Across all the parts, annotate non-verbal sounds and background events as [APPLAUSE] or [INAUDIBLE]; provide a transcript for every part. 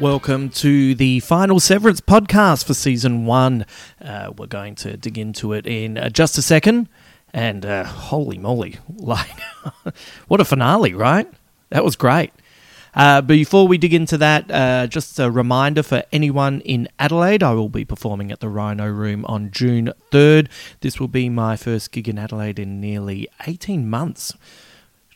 Welcome to the final Severance podcast for season one. Uh, we're going to dig into it in uh, just a second. And uh, holy moly, [LAUGHS] like, what a finale, right? That was great. Uh, before we dig into that, uh, just a reminder for anyone in Adelaide, I will be performing at the Rhino Room on June 3rd. This will be my first gig in Adelaide in nearly 18 months.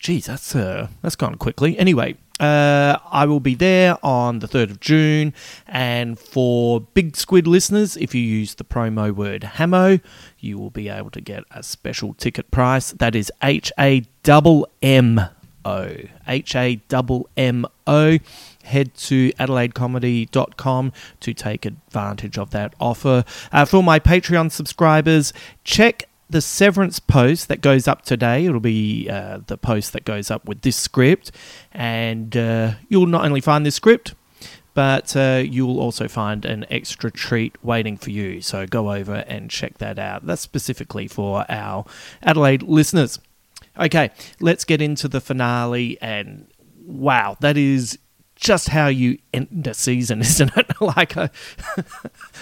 Geez, that's uh, that's gone quickly. Anyway, uh, I will be there on the 3rd of June. And for Big Squid listeners, if you use the promo word HAMO, you will be able to get a special ticket price. That is H A M M O. H A M M O. Head to adelaidecomedy.com to take advantage of that offer. Uh, for my Patreon subscribers, check the severance post that goes up today. It'll be uh, the post that goes up with this script, and uh, you'll not only find this script, but uh, you'll also find an extra treat waiting for you. So go over and check that out. That's specifically for our Adelaide listeners. Okay, let's get into the finale, and wow, that is just how you end a season, [LAUGHS] isn't it? like I,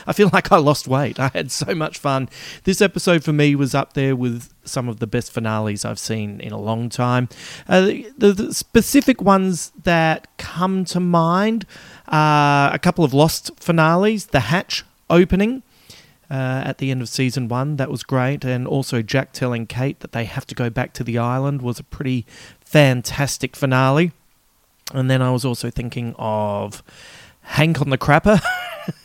I feel like I lost weight. I had so much fun. This episode for me was up there with some of the best finales I've seen in a long time. Uh, the, the, specific ones that come to mind are a couple of lost finales. The Hatch opening. Uh, at the end of season one, that was great, and also Jack telling Kate that they have to go back to the island was a pretty fantastic finale. And then I was also thinking of Hank on the Crapper,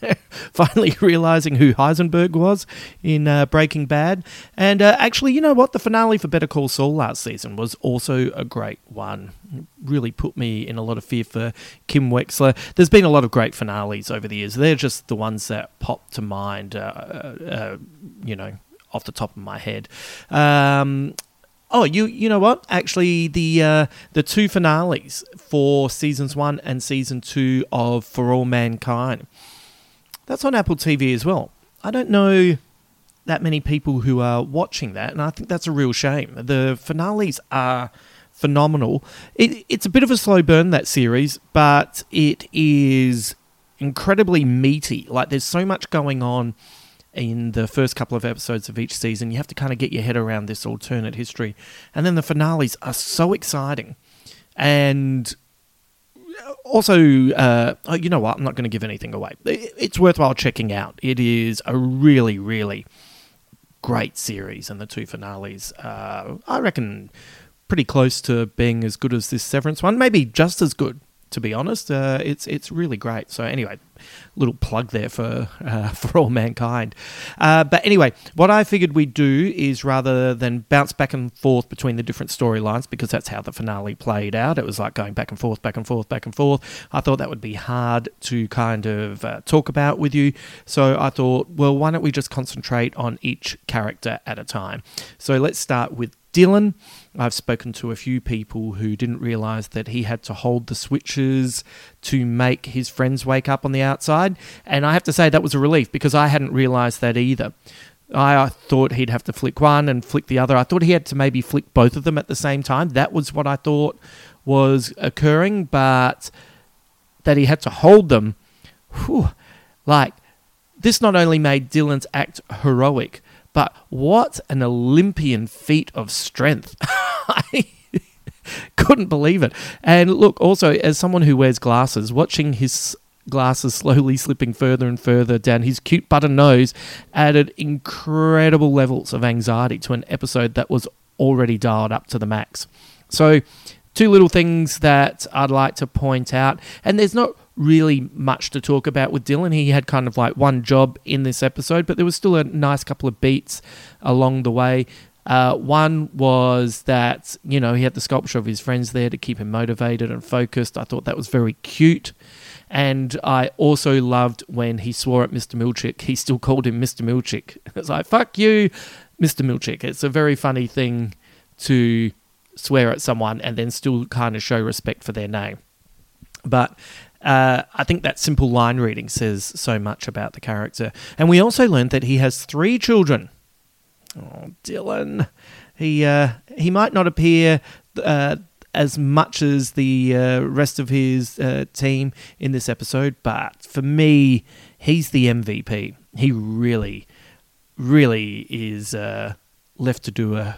[LAUGHS] finally [LAUGHS] realizing who Heisenberg was in uh, Breaking Bad. And uh, actually, you know what? The finale for Better Call Saul last season was also a great one. It really put me in a lot of fear for Kim Wexler. There's been a lot of great finales over the years. They're just the ones that pop to mind, uh, uh, you know, off the top of my head. Um, Oh, you you know what? Actually, the uh, the two finales for seasons one and season two of For All Mankind. That's on Apple TV as well. I don't know that many people who are watching that, and I think that's a real shame. The finales are phenomenal. It, it's a bit of a slow burn that series, but it is incredibly meaty. Like there's so much going on in the first couple of episodes of each season. You have to kind of get your head around this alternate history. And then the finales are so exciting. And also, uh, oh, you know what? I'm not going to give anything away. It's worthwhile checking out. It is a really, really great series, and the two finales, uh, I reckon, pretty close to being as good as this Severance one. Maybe just as good, To be honest, uh, it's it's really great. So anyway, little plug there for uh, [LAUGHS] for all mankind. Uh, but anyway, what I figured we'd do is rather than bounce back and forth between the different storylines, because that's how the finale played out. It was like going back and forth, back and forth, back and forth. I thought that would be hard to kind of uh, talk about with you. So I thought, well, why don't we just concentrate on each character at a time? So let's start with Dylan. I've spoken to a few people who didn't realize that he had to hold the switches to make his friends wake up on the outside. And I have to say, that was a relief because I hadn't realized that either. I thought he'd have to flick one and flick the other. I thought he had to maybe flick both of them at the same time. That was what I thought was occurring, but that he had to hold them. Whew, like, this not only made Dylan's act heroic, but what an Olympian feat of strength. I [LAUGHS] couldn't believe it. And look, also, as someone who wears glasses, watching his glasses slowly slipping further and further down his cute button nose added incredible levels of anxiety to an episode that was already dialed up to the max. So, two little things that I'd like to point out, and there's not really much to talk about with Dylan. He had kind of like one job in this episode, but there was still a nice couple of beats along the way. Uh, one was that, you know, he had the sculpture of his friends there to keep him motivated and focused. I thought that was very cute. And I also loved when he swore at Mr. Milchick. He still called him Mr. Milchick. [LAUGHS] It's like, fuck you, Mr. Milchick. It's a very funny thing to swear at someone and then still kind of show respect for their name. But uh, I think that simple line reading says so much about the character. And we also learned that he has three children. Oh, Dylan. He uh, he might not appear uh, as much as the uh, rest of his uh, team in this episode, but for me, he's the MVP. He really, really is uh, left to do a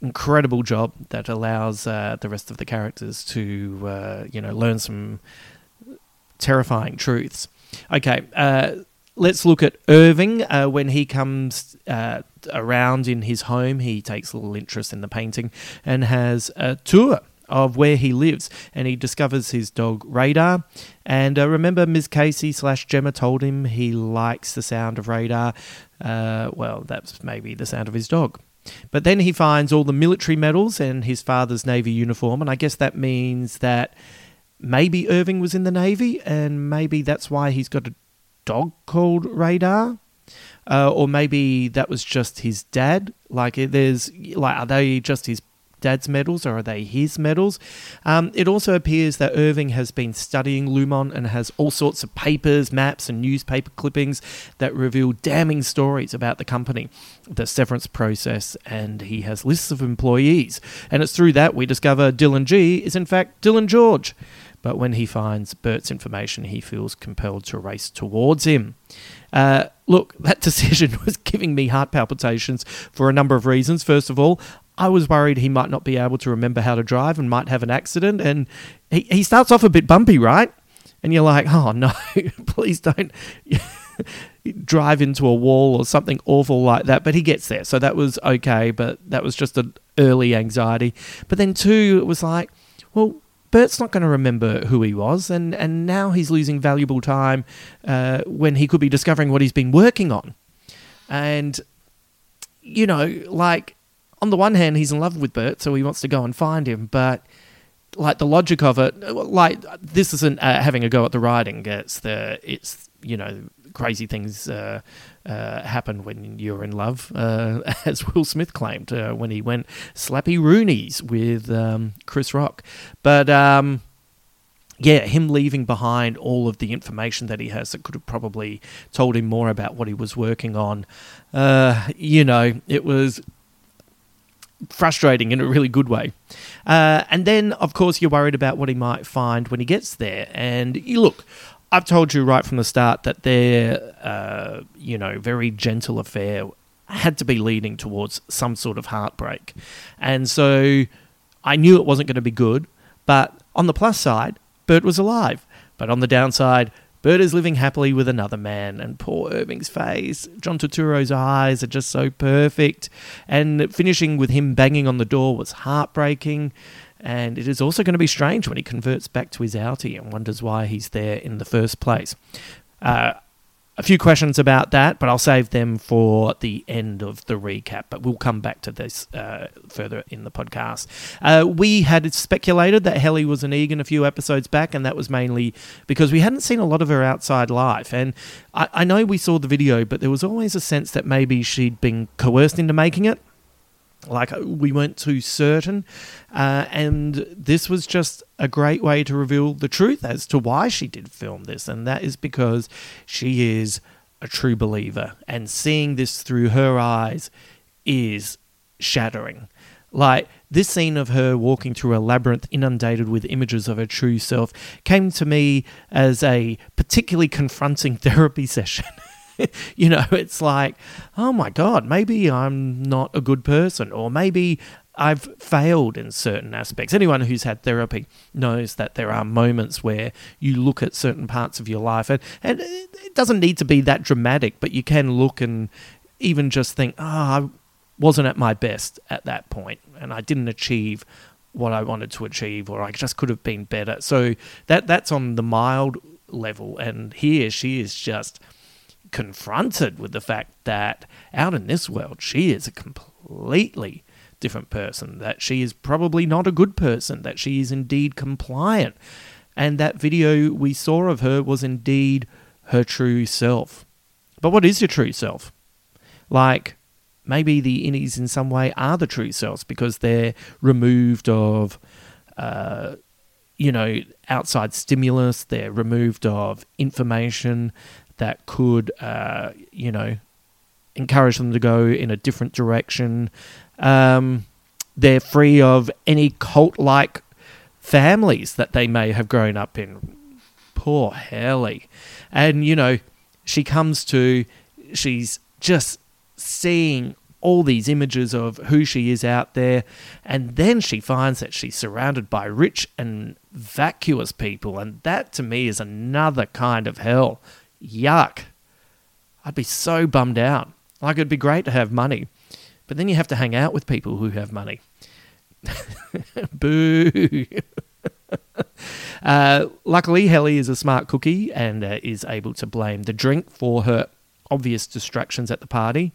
incredible job that allows uh, the rest of the characters to uh, you know learn some terrifying truths. Okay, uh, let's look at Irving. Uh, when he comes uh, around in his home, he takes a little interest in the painting and has a tour of where he lives, and he discovers his dog Radar. And uh, remember, Ms. Casey slash Gemma told him he likes the sound of Radar. Uh, well, that's maybe the sound of his dog. But then he finds all the military medals and his father's Navy uniform, and I guess that means that maybe Irving was in the Navy, and maybe that's why he's got a dog called Radar. Uh, or maybe that was just his dad. Like, there's like, are they just his dad's medals or are they his medals? Um, it also appears that Irving has been studying Lumon and has all sorts of papers, maps, and newspaper clippings that reveal damning stories about the company, the severance process, and he has lists of employees. And it's through that we discover Dylan G is in fact Dylan George. But when he finds Burt's information, he feels compelled to race towards him. Uh, look, [LAUGHS] that decision was giving me heart palpitations for a number of reasons. First of all, I was worried he might not be able to remember how to drive and might have an accident. And he, he starts off a bit bumpy, right? And you're like, oh no, [LAUGHS] please don't [LAUGHS] drive into a wall or something awful like that. But he gets there. So that was okay. But that was just an early anxiety. But then, two, it was like, well, Burt's not going to remember who he was, and, and now he's losing valuable time uh, when he could be discovering what he's been working on. And, you know, like, on the one hand, he's in love with Bert, so he wants to go and find him, but like the logic of it, like this isn't uh, having a go at the writing. It's the it's you know crazy things uh, uh, happen when you're in love, uh, [LAUGHS] as Will Smith claimed uh, when he went slappy Roonies with um, Chris Rock. But um, yeah, him leaving behind all of the information that he has that could have probably told him more about what he was working on. Uh, you know, it was frustrating in a really good way. Uh, and then, of course, you're worried about what he might find when he gets there. And you look, I've told you right from the start that their, uh, you know, very gentle affair had to be leading towards some sort of heartbreak. And so I knew it wasn't going to be good. But on the plus side, Burt was alive. But on the downside, Burt is living happily with another man, and poor Irving's face. John Turturro's eyes are just so perfect. And finishing with him banging on the door was heartbreaking. And it is also going to be strange when he converts back to his outie and wonders why he's there in the first place. Uh, a few questions about that, but I'll save them for the end of the recap. But we'll come back to this uh, further in the podcast. Uh, we had speculated that Helly was an Eagan a few episodes back, and that was mainly because we hadn't seen a lot of her outside life. And I, I know we saw the video, but there was always a sense that maybe she'd been coerced into making it like we weren't too certain uh, and this was just a great way to reveal the truth as to why she did film this and that is because she is a true believer and seeing this through her eyes is shattering. Like this scene of her walking through a labyrinth inundated with images of her true self came to me as a particularly confronting [LAUGHS] therapy session [LAUGHS] you know, it's like, oh my God, maybe I'm not a good person, or maybe I've failed in certain aspects. Anyone who's had therapy knows that there are moments where you look at certain parts of your life, and, and it doesn't need to be that dramatic, but you can look and even just think, oh, I wasn't at my best at that point, and I didn't achieve what I wanted to achieve, or I just could have been better. So that that's on the mild level, and here she is just confronted with the fact that out in this world, she is a completely different person, that she is probably not a good person, that she is indeed compliant. And that video we saw of her was indeed her true self. But what is your true self? Like, maybe the innies in some way are the true selves because they're removed of, uh, you know, outside stimulus, they're removed of information, that could, uh, you know, encourage them to go in a different direction. Um, they're free of any cult like families that they may have grown up in. Poor Helly. And, you know, she comes to, she's just seeing all these images of who she is out there, and then she finds that she's surrounded by rich and vacuous people, and that to me is another kind of hell Yuck. I'd be so bummed out. Like, it'd be great to have money, but then you have to hang out with people who have money. [LAUGHS] Boo. [LAUGHS] uh, luckily, Helly is a smart cookie and uh, is able to blame the drink for her obvious distractions at the party.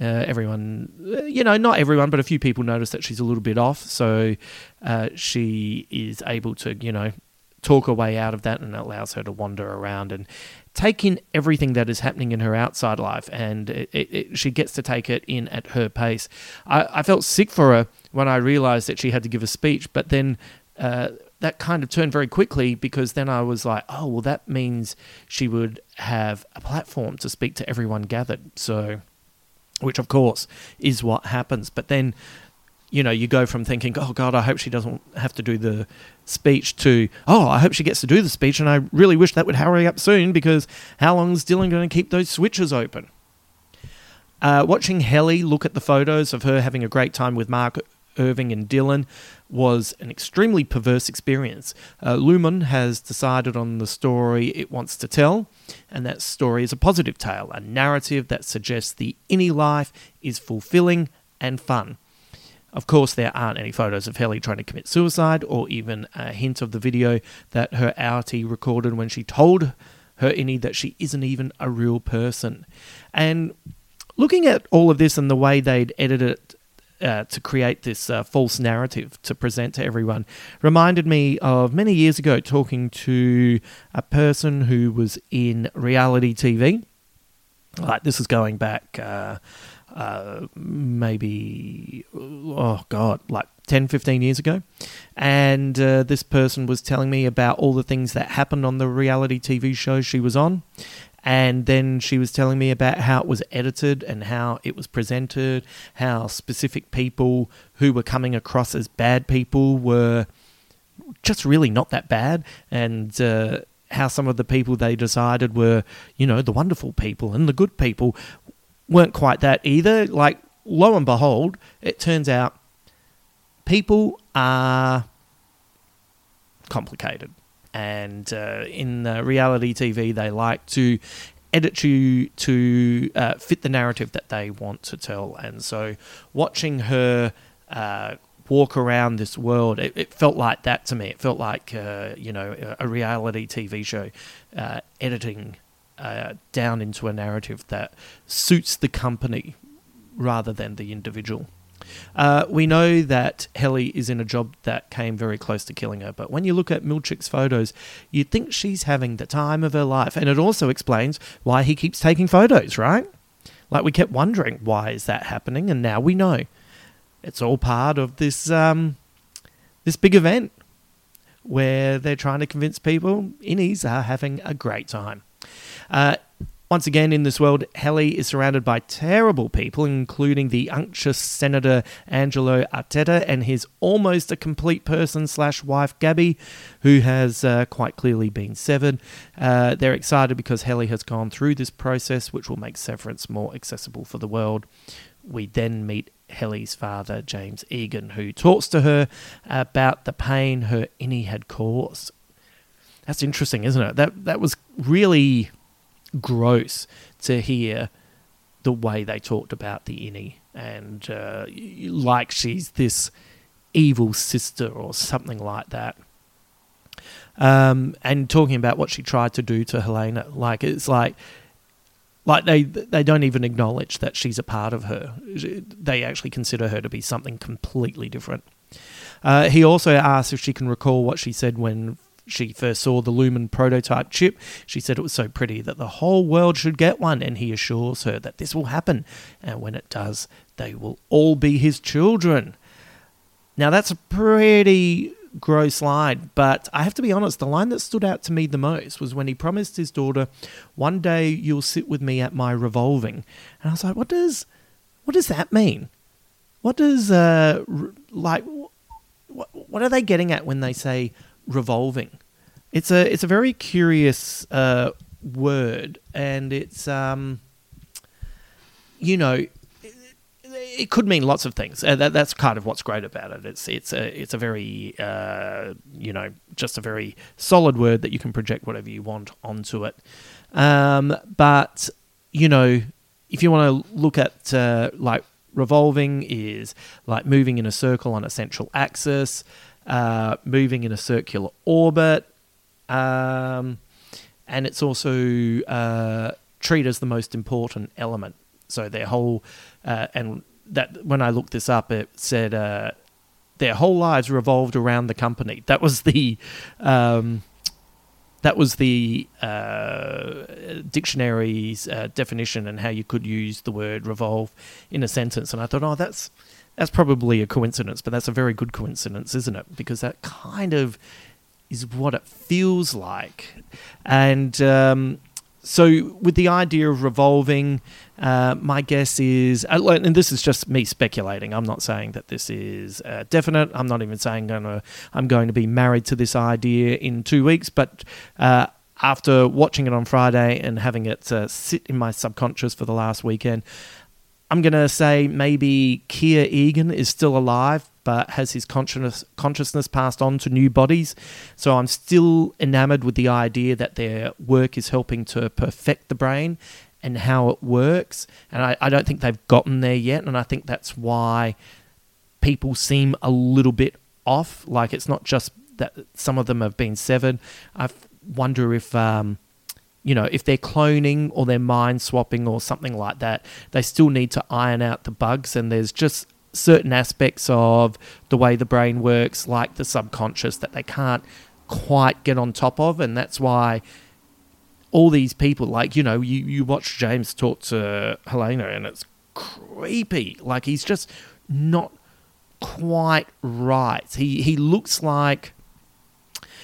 Uh, everyone, you know, not everyone, but a few people notice that she's a little bit off. So uh, she is able to, you know, talk her way out of that and allows her to wander around and take in everything that is happening in her outside life, and it, it, she gets to take it in at her pace. I, I, felt sick for her when I realized that she had to give a speech, but then. Uh, that kind of turned very quickly because then I was like, oh, well, that means she would have a platform to speak to everyone gathered. So, which of course is what happens. But then you know, you go from thinking, oh God, I hope she doesn't have to do the speech to, oh, I hope she gets to do the speech. And I really wish that would hurry up soon because how long is Dylan going to keep those switches open? Uh, watching Helly look at the photos of her having a great time with Mark Irving and Dylan was an extremely perverse experience. Uh, Lumon has decided on the story it wants to tell, and that story is a positive tale, a narrative that suggests the innie life is fulfilling and fun. Of course, there aren't any photos of Helly trying to commit suicide or even a hint of the video that her outie recorded when she told her innie that she isn't even a real person. And looking at all of this and the way they'd edited it uh, to create this uh, false narrative to present to everyone reminded me of many years ago talking to a person who was in reality TV. Like this is going back. Uh, uh, maybe, oh God, like 10, 15 years ago. And uh, this person was telling me about all the things that happened on the reality TV show she was on. And then she was telling me about how it was edited and how it was presented, how specific people who were coming across as bad people were just really not that bad. And, uh, how some of the people they decided were, you know, the wonderful people and the good people weren't quite that either. Like, lo and behold, it turns out people are complicated. And uh, in uh, reality TV, they like to edit you to uh, fit the narrative that they want to tell. And so, watching her uh, walk around this world. It, it felt like that to me. It felt like uh, you know a reality TV show, editing uh, down into a narrative that suits the company rather than the individual. Uh, we know that Helly is in a job that came very close to killing her, but when you look at Milchick's photos, you think she's having the time of her life, and it also explains why he keeps taking photos, right? Like we kept wondering why is that happening, and now we know. It's all part of this um, this big event where they're trying to convince people innies are having a great time. Uh, once again, in this world, Helly is surrounded by terrible people, including the unctuous Senator Angelo Arteta and his almost a complete person slash wife Gabby, who has uh, quite clearly been severed. Uh, they're excited because Helly has gone through this process, which will make severance more accessible for the world. We then meet Helly's father, James Eagan, who talks to her about the pain her innie had caused. That's interesting, isn't it? That that was really gross to hear the way they talked about the innie and uh, like she's this evil sister or something like that. Um, and talking about what she tried to do to Helena, like it's like, like they they don't even acknowledge that she's a part of her. They actually consider her to be something completely different. Uh, he also asks if she can recall what she said when she first saw the Lumon prototype chip, she said it was so pretty that the whole world should get one, and he assures her that this will happen, and when it does, they will all be his children. Now, that's a pretty gross line, but I have to be honest, the line that stood out to me the most was when he promised his daughter, One day you'll sit with me at my revolving. And I was like, What does, what does that mean? What does, uh, like, what, what are they getting at when they say revolving. It's a it's a very curious uh, word, and it's um, you know, it, it, could mean lots of things. Uh, that, that's kind of what's great about it. It's it's a it's a very uh, you know just a very solid word that you can project whatever you want onto it. Um, but you know, if you want to look at uh, like revolving is like moving in a circle on a central axis uh, moving in a circular orbit, um, and it's also uh, treated as the most important element. So their whole uh, and that when I looked this up, it said uh, their whole lives revolved around the company. That was the um, that was the uh, dictionary's uh, definition and how you could use the word revolve in a sentence. And I thought, oh, that's that's probably a coincidence, but that's a very good coincidence, isn't it? Because that kind of is what it feels like. And um, so, with the idea of revolving, uh, my guess is, uh, and this is just me speculating. I'm not saying that this is uh, definite. I'm not even saying gonna, I'm going to be married to this idea in two weeks. But uh, after watching it on Friday and having it uh, sit in my subconscious for the last weekend, I'm going to say maybe Kier Eagan is still alive, but has his consciousness, consciousness passed on to new bodies. So I'm still enamored with the idea that their work is helping to perfect the brain and how it works. And I, I don't think they've gotten there yet. And I think that's why people seem a little bit off. Like it's not just that some of them have been severed. I wonder if. Um, you know, if they're cloning or they're mind swapping or something like that, they still need to iron out the bugs. And there's just certain aspects of the way the brain works, like the subconscious, that they can't quite get on top of. And that's why all these people, like, you know, you, you watch James talk to Helena and it's creepy. Like, he's just not quite right. He, he looks like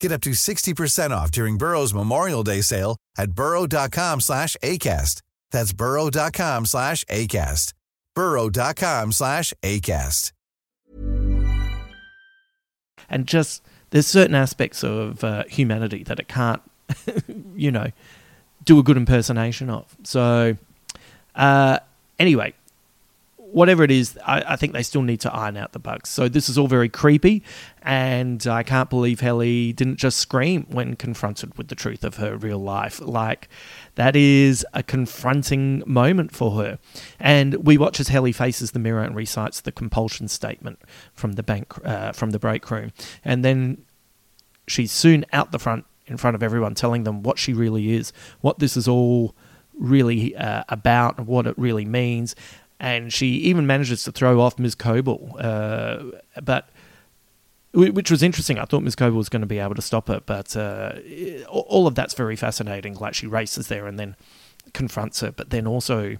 Get up to 60% off during Burrow's Memorial Day sale at burrow.com slash ACAST. That's burrow.com slash ACAST. burrow.com slash ACAST. and just there's certain aspects of uh, humanity that it can't, [LAUGHS] you know, do a good impersonation of. So, uh, anyway, whatever it is, I, I, think they still need to iron out the bugs. So this is all very creepy, and I can't believe Helly didn't just scream when confronted with the truth of her real life. Like that is a confronting moment for her. And we watch as Helly faces the mirror and recites the compulsion statement from the bank uh, from the break room, and then she's soon out the front in front of everyone, telling them what she really is, what this is all really uh, about, what it really means and she even manages to throw off Ms. Cobel. Uh, but which was interesting. I thought Ms. Cobel was going to be able to stop it, but uh, all of that's very fascinating. Like she races there and then confronts her, but then also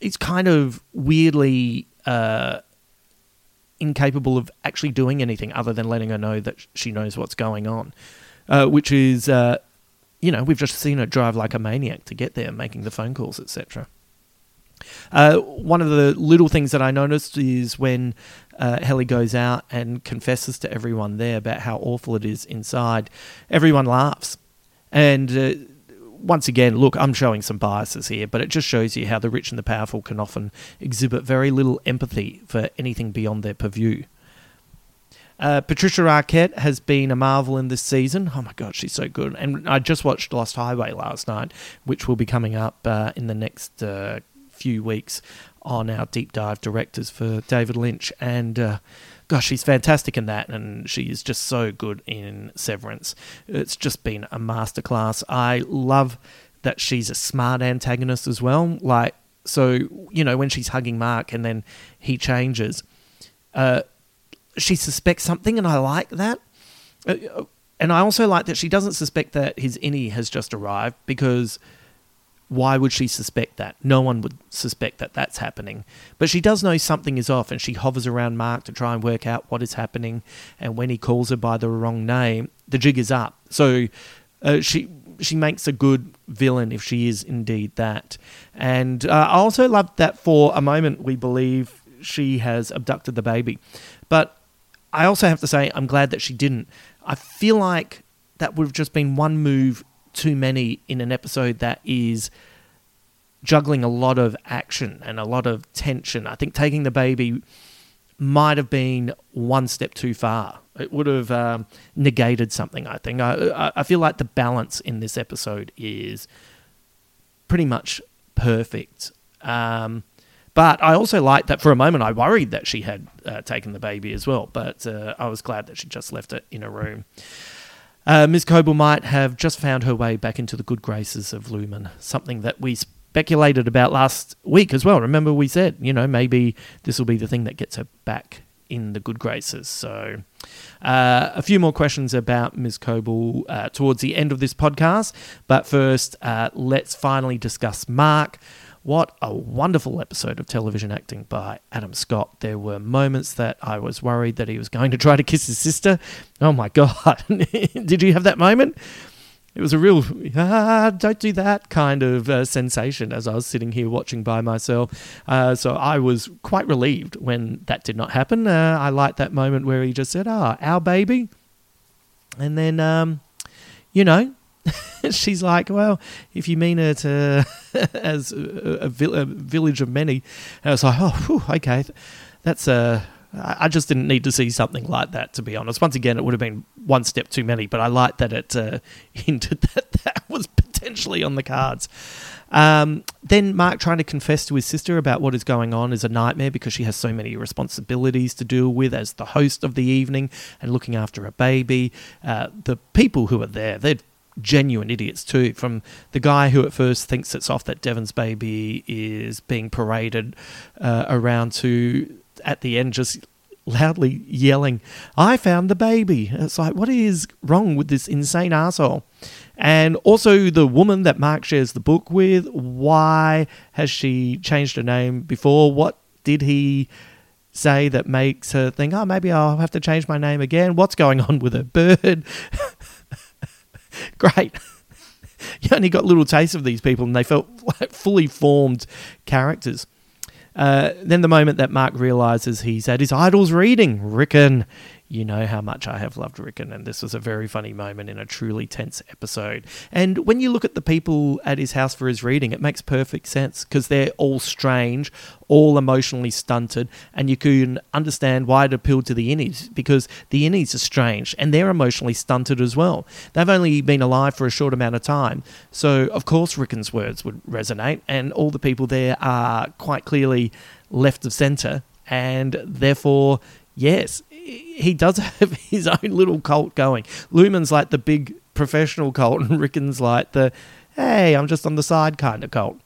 it's kind of weirdly uh, incapable of actually doing anything other than letting her know that she knows what's going on, uh, which is. Uh, you know, we've just seen her drive like a maniac to get there, making the phone calls, etc. Uh, one of the little things that I noticed is when uh, Helly goes out and confesses to everyone there about how awful it is inside, everyone laughs. And uh, once again, look, I'm showing some biases here, but it just shows you how the rich and the powerful can often exhibit very little empathy for anything beyond their purview. Uh, Patricia Arquette has been a marvel in this season. Oh my god, she's so good! And I just watched Lost Highway last night, which will be coming up uh, in the next uh, few weeks on our deep dive directors for David Lynch. And uh, gosh, she's fantastic in that, and she is just so good in Severance. It's just been a masterclass. I love that she's a smart antagonist as well. Like, so, you know, when she's hugging Mark and then he changes, uh, she suspects something, and I like that. Uh, and I also like that she doesn't suspect that his innie has just arrived because why would she suspect that? No one would suspect that that's happening. But she does know something is off, and she hovers around Mark to try and work out what is happening. And when he calls her by the wrong name, the jig is up. So uh, she she makes a good villain if she is indeed that. And uh, I also love that for a moment we believe she has abducted the baby. But I also have to say, I'm glad that she didn't. I feel like that would have just been one move too many in an episode that is juggling a lot of action and a lot of tension. I think taking the baby might have been one step too far. It would have um, negated something, I think. I, I feel like the balance in this episode is pretty much perfect. Um, but I also like that for a moment I worried that she had uh, taken the baby as well, but uh, I was glad that she just left it in a room. Uh, Ms. Cobel might have just found her way back into the good graces of Lumon, something that we speculated about last week as well. Remember, we said, you know, maybe this will be the thing that gets her back in the good graces. So, uh, a few more questions about Ms. Cobel uh, towards the end of this podcast. But first, uh, let's finally discuss Mark. What a wonderful episode of television acting by Adam Scott. There were moments that I was worried that he was going to try to kiss his sister. Oh my God. [LAUGHS] Did you have that moment? It was a real, ah, don't do that kind of uh, sensation as I was sitting here watching by myself. Uh, so I was quite relieved when that did not happen. Uh, I liked that moment where he just said, ah, our baby. And then, um, you know, [LAUGHS] she's like, well, if you mean it uh, [LAUGHS] as a, a, village of many, and I was like, oh, whew, okay, that's a. Uh, I just didn't need to see something like that, to be honest. Once again, it would have been one step too many, but I like that it uh, [LAUGHS] hinted that that was potentially on the cards. Um, then Mark trying to confess to his sister about what is going on is a nightmare because she has so many responsibilities to deal with as the host of the evening and looking after a baby. Uh, the people who are there, they're genuine idiots too. From the guy who at first thinks it's off that Devon's baby is being paraded uh, around to at the end just loudly yelling, I found the baby. It's like, what is wrong with this insane asshole? And also, the woman that Mark shares the book with, why has she changed her name before? What did he say that makes her think, oh, maybe I'll have to change my name again? What's going on with her bird? [LAUGHS] [LAUGHS] Great. [LAUGHS] you only got little taste of these people, and they felt [LAUGHS] like fully formed characters. Uh, then the moment that Mark realizes he's at his idol's reading, Ricken, you know how much I have loved Ricken, and this was a very funny moment in a truly tense episode. And when you look at the people at his house for his reading, it makes perfect sense because they're all strange, all emotionally stunted, and you can understand why it appealed to the innies because the innies are strange and they're emotionally stunted as well. They've only been alive for a short amount of time, so of course Ricken's words would resonate, and all the people there are quite clearly left of centre, and therefore yes, he does have [LAUGHS] his own little cult going. Lumon's like the big professional cult, and Ricken's like the hey, I'm just on the side kind of cult.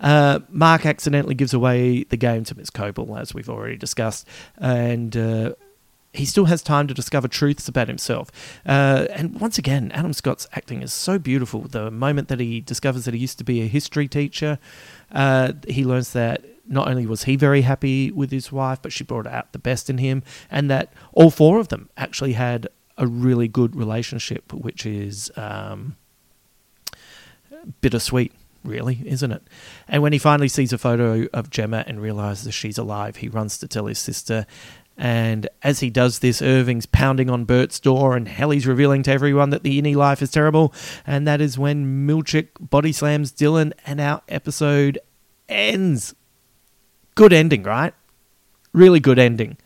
Uh, Mark accidentally gives away the game to Miss Cobel, as we've already discussed, and uh, he still has time to discover truths about himself. Uh, and once again, Adam Scott's acting is so beautiful. The moment that he discovers that he used to be a history teacher, uh, he learns that not only was he very happy with his wife, but she brought out the best in him, and that all four of them actually had a really good relationship, which is um, bittersweet, really, isn't it? And when he finally sees a photo of Gemma and realizes she's alive, he runs to tell his sister. And as he does this, Irving's pounding on Burt's door, and Helly's revealing to everyone that the innie life is terrible. And that is when Milchick body slams Dylan, and our episode ends good ending, right? Really good ending.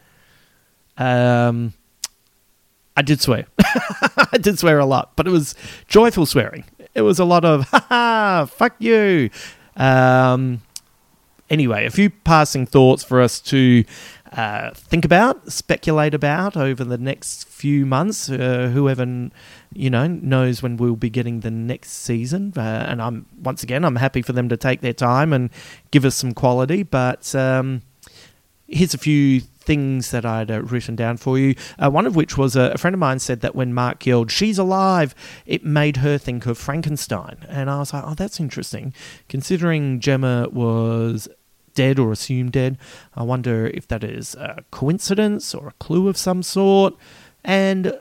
Um, I did swear. [LAUGHS] I did swear a lot, but it was joyful swearing. It was a lot of [LAUGHS] ha ha, fuck you. Um, anyway, a few passing thoughts for us to uh, think about, speculate about over the next few months. Uh, whoever you know knows when we'll be getting the next season, uh, and I'm once again I'm happy for them to take their time and give us some quality. But um, here's a few things that I'd uh, written down for you. Uh, one of which was a, a, friend of mine said that when Mark yelled, She's alive, it made her think of Frankenstein. And I was like, Oh, that's interesting. Considering Gemma was dead or assumed dead. I wonder if that is a coincidence or a clue of some sort. And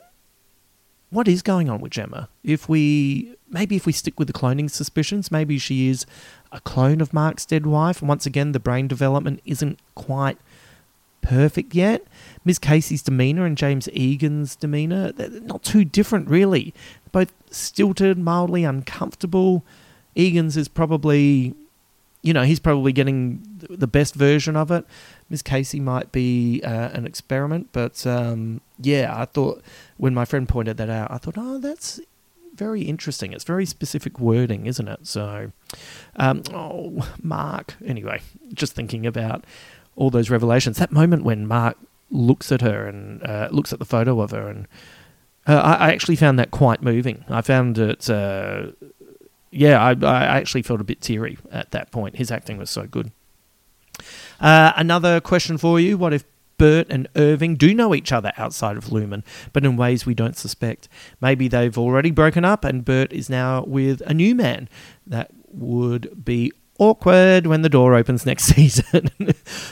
what is going on with Gemma? If we maybe if we stick with the cloning suspicions, maybe she is a clone of Mark's dead wife. Once again, the brain development isn't quite perfect yet. Miss Casey's demeanor and James Eagan's demeanor, they're not too different really. Both stilted, mildly uncomfortable. Eagan's is probably you know, he's probably getting the best version of it. Miss Casey might be uh, an experiment, but um, yeah, I thought when my friend pointed that out, I thought, oh, that's very interesting. It's very specific wording, isn't it? So, um, oh, Mark. Anyway, just thinking about all those revelations. That moment when Mark looks at her and uh, looks at the photo of her, and uh, I, I, actually found that quite moving. I found it uh, yeah, I, I actually felt a bit teary at that point. His acting was so good. Uh, another question for you: What if Burt and Irving do know each other outside of Lumon, but in ways we don't suspect? Maybe they've already broken up, and Burt is now with a new man. That would be awkward when the door opens next [LAUGHS] season.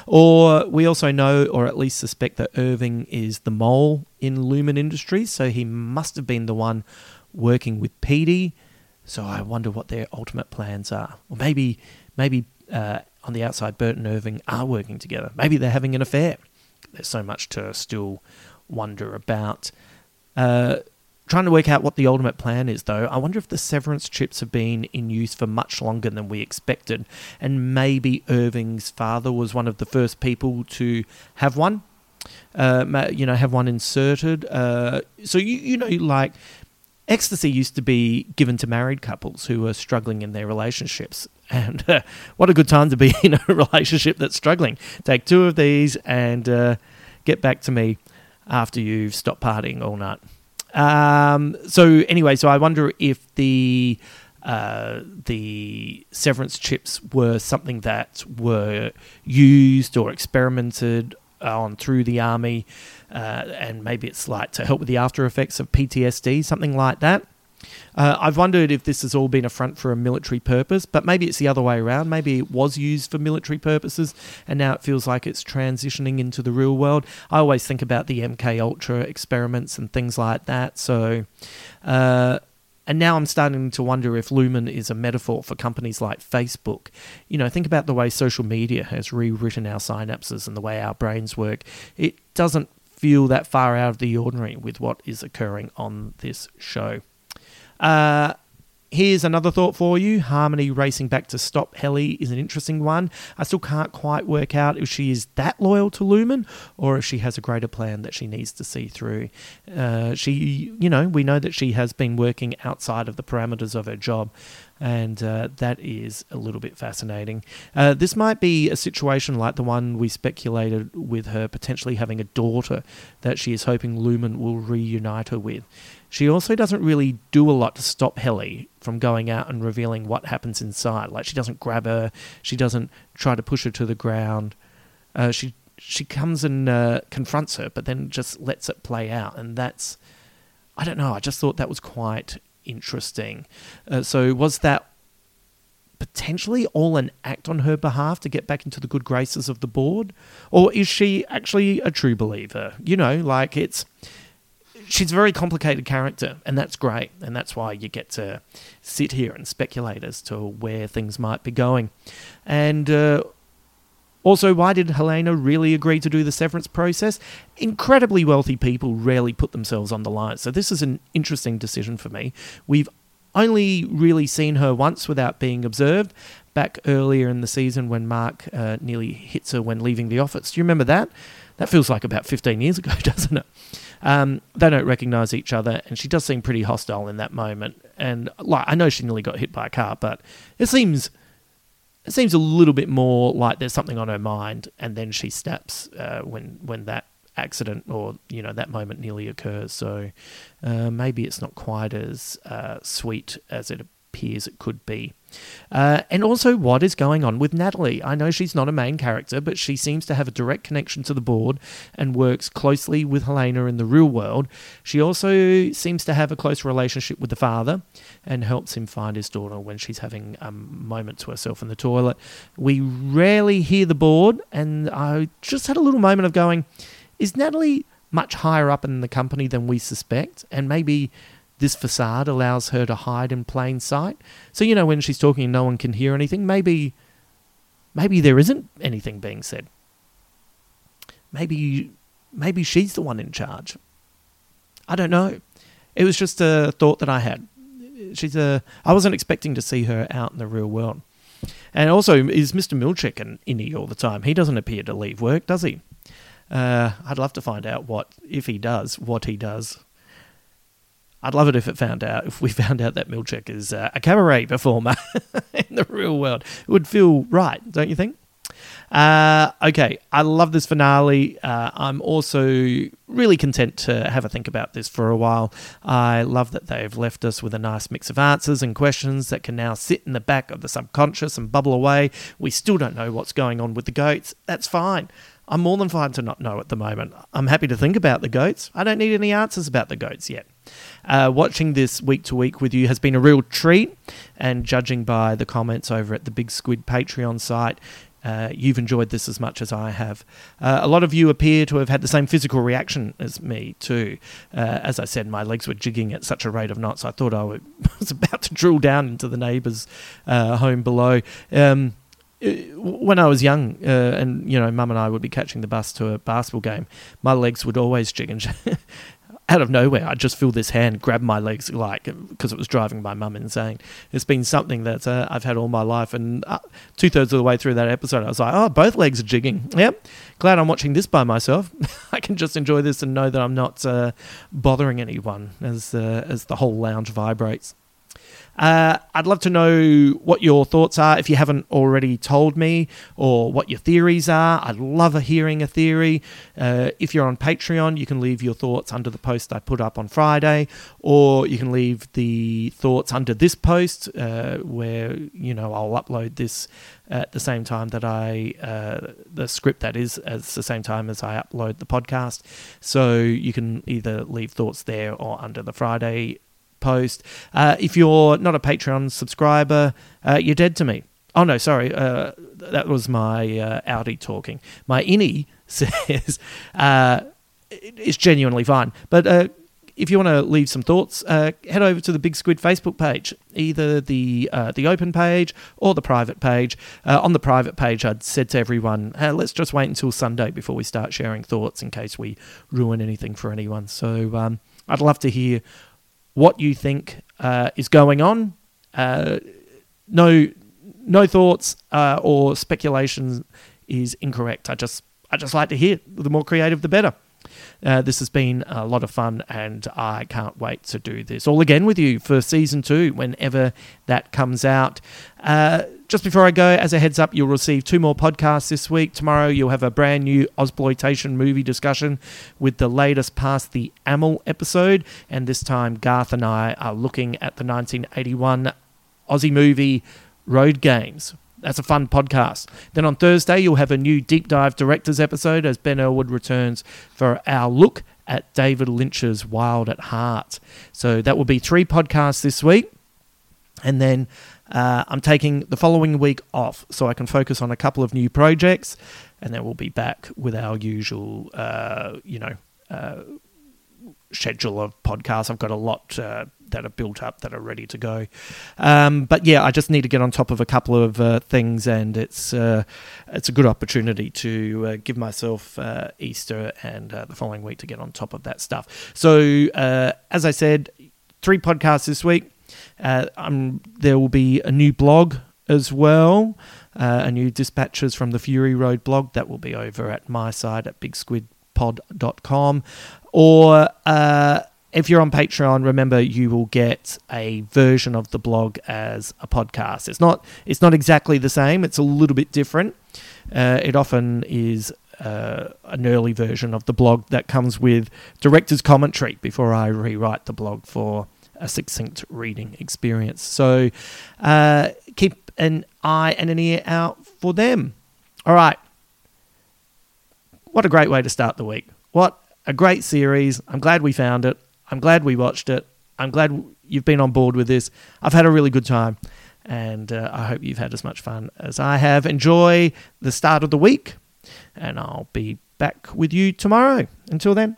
or we also know, or at least suspect, that Irving is the mole in Lumon Industries, so he must have been the one working with Petey so I wonder what their ultimate plans are. Or maybe, maybe uh, on the outside, Burt and Irving are working together. Maybe they're having an affair. There's so much to still wonder about. Uh, trying to work out what the ultimate plan is, though. I wonder if the severance chips have been in use for much longer than we expected, and maybe Irving's father was one of the first people to have one. Uh, you know, have one inserted. Uh, so you you know, like Ecstasy used to be given to married couples who were struggling in their relationships. [LAUGHS] And uh, what a good time to be [LAUGHS] in a relationship that's struggling. Take two of these and uh, get back to me after you've stopped partying all night. Um, so, anyway, so I wonder if the. Uh, the severance chips were something that were used or experimented on through the army, uh, and maybe it's like to help with the after effects of PTSD, something like that. Uh, I've wondered if this has all been a front for a military purpose, but maybe it's the other way around. Maybe it was used for military purposes, and now it feels like it's transitioning into the real world. I always think about the MK Ultra experiments and things like that. So, uh, and now I'm starting to wonder if Lumon is a metaphor for companies like Facebook. You know, think about the way social media has rewritten our synapses and the way our brains work. It doesn't feel that far out of the ordinary with what is occurring on this show. Uh, Here's another thought for you. Harmony racing back to stop Helly is an interesting one. I still can't quite work out if she is that loyal to Lumon or if she has a greater plan that she needs to see through. Uh, she, you know, we know that she has been working outside of the parameters of her job, and uh, that is a little bit fascinating. Uh, this might be a situation like the one we speculated with her potentially having a daughter that she is hoping Lumon will reunite her with. She also doesn't really do a lot to stop Helly from going out and revealing what happens inside. Like she doesn't grab her, she doesn't try to push her to the ground. Uh, she she comes and uh, confronts her, but then just lets it play out, and that's I don't know. I just thought that was quite interesting. Uh, so was that potentially all an act on her behalf to get back into the good graces of the board, or is she actually a true believer? You know, like it's she's a very complicated character, and that's great, and that's why you get to sit here and speculate as to where things might be going. And uh, also, why did Helena really agree to do the severance process? Incredibly wealthy people rarely put themselves on the line, so this is an interesting decision for me. We've only really seen her once without being observed, back earlier in the season when Mark uh, nearly hits her when leaving the office. Do you remember that? That feels like about 15 years ago, [LAUGHS] doesn't it? Um, they don't recognize each other, and she does seem pretty hostile in that moment. And like, I know she nearly got hit by a car, but it seems it seems a little bit more like there's something on her mind, and then she steps uh, when when that accident or you know that moment nearly occurs. So uh, maybe it's not quite as uh, sweet as it appears it could be. Uh, and also, what is going on with Natalie? I know she's not a main character, but she seems to have a direct connection to the board and works closely with Helena in the real world. She also seems to have a close relationship with the father and helps him find his daughter when she's having a moment to herself in the toilet. We rarely hear the board, and I just had a little moment of going, is Natalie much higher up in the company than we suspect? And maybe this facade allows her to hide in plain sight. So you know when she's talking no one can hear anything, maybe maybe there isn't anything being said. Maybe maybe she's the one in charge. I don't know. It was just a thought that I had. She's a I wasn't expecting to see her out in the real world. And also, is Mr. Milchick an innie all the time? He doesn't appear to leave work, does he? Uh, I'd love to find out what, if he does, what he does I'd love it if it found out if we [LAUGHS] found out that Milchick is uh, a cabaret performer [LAUGHS] in the real world. It would feel right, don't you think? Uh, okay, I love this finale. Uh, I'm also really content to have a think about this for a while. I love that they've left us with a nice mix of answers and questions that can now sit in the back of the subconscious and bubble away. We still don't know what's going on with the goats. That's fine. I'm more than fine to not know at the moment. I'm happy to think about the goats. I don't need any answers about the goats yet. Uh, watching this week to week with you has been a real treat, and judging by the comments over at the Big Squid Patreon site, uh, you've enjoyed this as much as I have. Uh, a lot of you appear to have had the same physical reaction as me, too. Uh, as I said, my legs were jigging at such a rate of knots, I thought I [LAUGHS] was about to drill down into the neighbour's uh, home below. Um, uh, when I was young, uh, and you know, Mum and I would be catching the bus to a basketball game, my legs would always jig, and [LAUGHS] out of nowhere, I just feel this hand grab my legs, like because it was driving my mum insane. It's been something that uh, I've had all my life, and uh, two thirds of the way through that episode, I was like, "Oh, both legs are jigging." Yep, glad I'm watching this by myself. [LAUGHS] I can just enjoy this and know that I'm not uh, bothering anyone as uh, as the whole lounge vibrates. Uh, I'd love to know what your thoughts are if you haven't already told me, or what your theories are. I'd love a hearing a theory. Uh, if you're on Patreon, you can leave your thoughts under the post I put up on Friday, or you can leave the thoughts under this post uh, where you know I'll upload this at the same time that I uh, the script that is at the same time as I upload the podcast. So you can either leave thoughts there or under the Friday post. Uh, if you're not a Patreon subscriber, uh, you're dead to me. Oh no, sorry, uh, that was my uh, outie talking. My innie [LAUGHS] says uh, it's genuinely fine, but uh, if you want to leave some thoughts, uh, head over to the Big Squid Facebook page, either the uh, the open page or the private page. Uh, on the private page, I'd said to everyone, hey, let's just wait until Sunday before we start sharing thoughts in case we ruin anything for anyone. So um, I'd love to hear what you think uh, is going on. Uh, no, no thoughts uh, or speculations is incorrect. I just I just like to hear. The more creative, the better. Uh, this has been a lot of fun, and I can't wait to do this all again with you for season two, whenever that comes out. Just before I go, as a heads up, you'll receive two more podcasts this week. Tomorrow, you'll have a brand new Ozploitation movie discussion with the latest Past the Amel episode. And this time, Garth and I are looking at the 1981 Aussie movie Road Games. That's a fun podcast. Then on Thursday, you'll have a new deep dive directors episode as Ben Elwood returns for our look at David Lynch's Wild at Heart. So that will be three podcasts this week. And then uh, I'm taking the following week off so I can focus on a couple of new projects. And then we'll be back with our usual, uh, you know, uh, schedule of podcasts. I've got a lot uh, that are built up that are ready to go. Um, but yeah, I just need to get on top of a couple of uh, things, and it's uh, it's a good opportunity to uh, give myself uh, Easter and uh, the following week to get on top of that stuff. So as I said, three podcasts this week. Um, there will be a new blog as well. a new dispatches from the Fury Road blog that will be over at my side at bigsquidpod.com or uh, if you're on Patreon, remember you will get a version of the blog as a podcast. It's not it's not exactly the same. It's a little bit different. Uh, it often is uh, an early version of the blog that comes with director's commentary before I rewrite the blog for a succinct reading experience. So uh, keep an eye and an ear out for them. All right. What a great way to start the week. What a great series. I'm glad we found it. I'm glad we watched it. I'm glad you've been on board with this. I've had a really good time, and uh, I hope you've had as much fun as I have. Enjoy the start of the week, and I'll be back with you tomorrow. Until then.